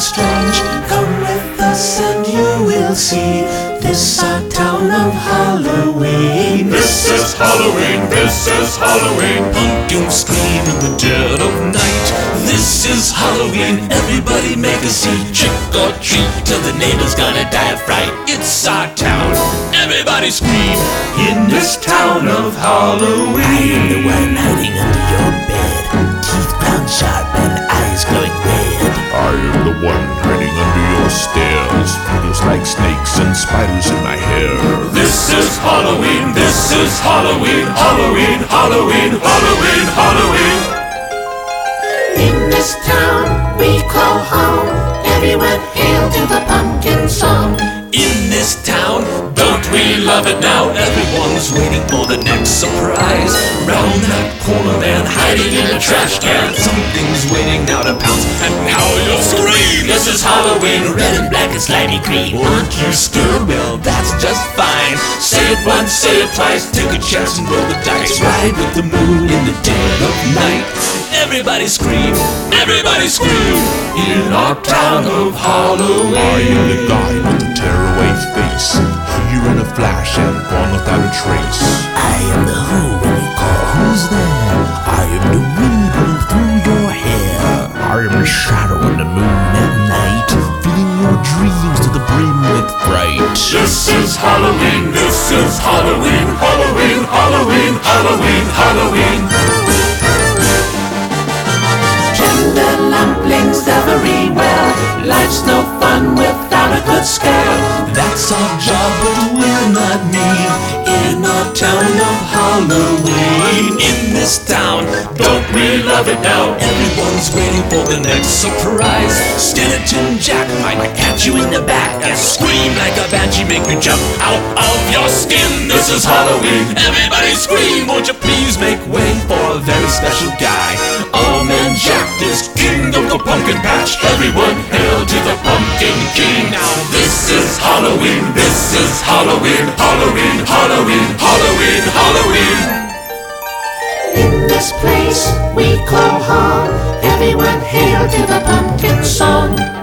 strange. Come with us and you will see. This our town of Halloween. This is Halloween, this is Halloween. Pumpkins scream in the dead of night. This is Halloween. Everybody make a scene. Trick or treat till the neighbor's gonna die of fright. It's our town. Everybody scream in this town of Halloween. I am the one Halloween. This is Halloween. Halloween. Halloween. Halloween. Halloween. In this town we call home, everyone hail to the pumpkin song. In this town, don't we love it now? Everyone's waiting for the next surprise. Round that corner, man, hiding in a trash can. Something's waiting now to pounce, and now you'll scream. This is Halloween, red and black and slimy green. Aren't you scared? Well, that's just fine. Say it once, say it twice, take a chance and roll the dice. Ride with the moon in the dead of night. Everybody scream, everybody scream in our town of Halloween. I am the guy with the tearaway face. Here in a flash and gone without a trace. I am the who when you call who's there. I am the wind blowing through your hair. Halloween, this is Halloween, Halloween, Halloween, Halloween, Halloween. Gender lumplings everywhere, life's no fun without a good scare. That's our job, but we're not mean. In our town of Halloween, in this town, don't we love it now? Everyone's waiting for the next surprise. Skeleton Jack might catch you in the back and scream like a banshee, make you jump out of your skin. This is Halloween, everybody scream! Won't you please make way for a very special guy? Oh man, Jack is king of the pumpkin patch. Everyone hail to the pumpkin king. Now this is Halloween, this is Halloween, Halloween, Halloween, Halloween, Halloween. In this place we call home, everyone hail to the pumpkin song.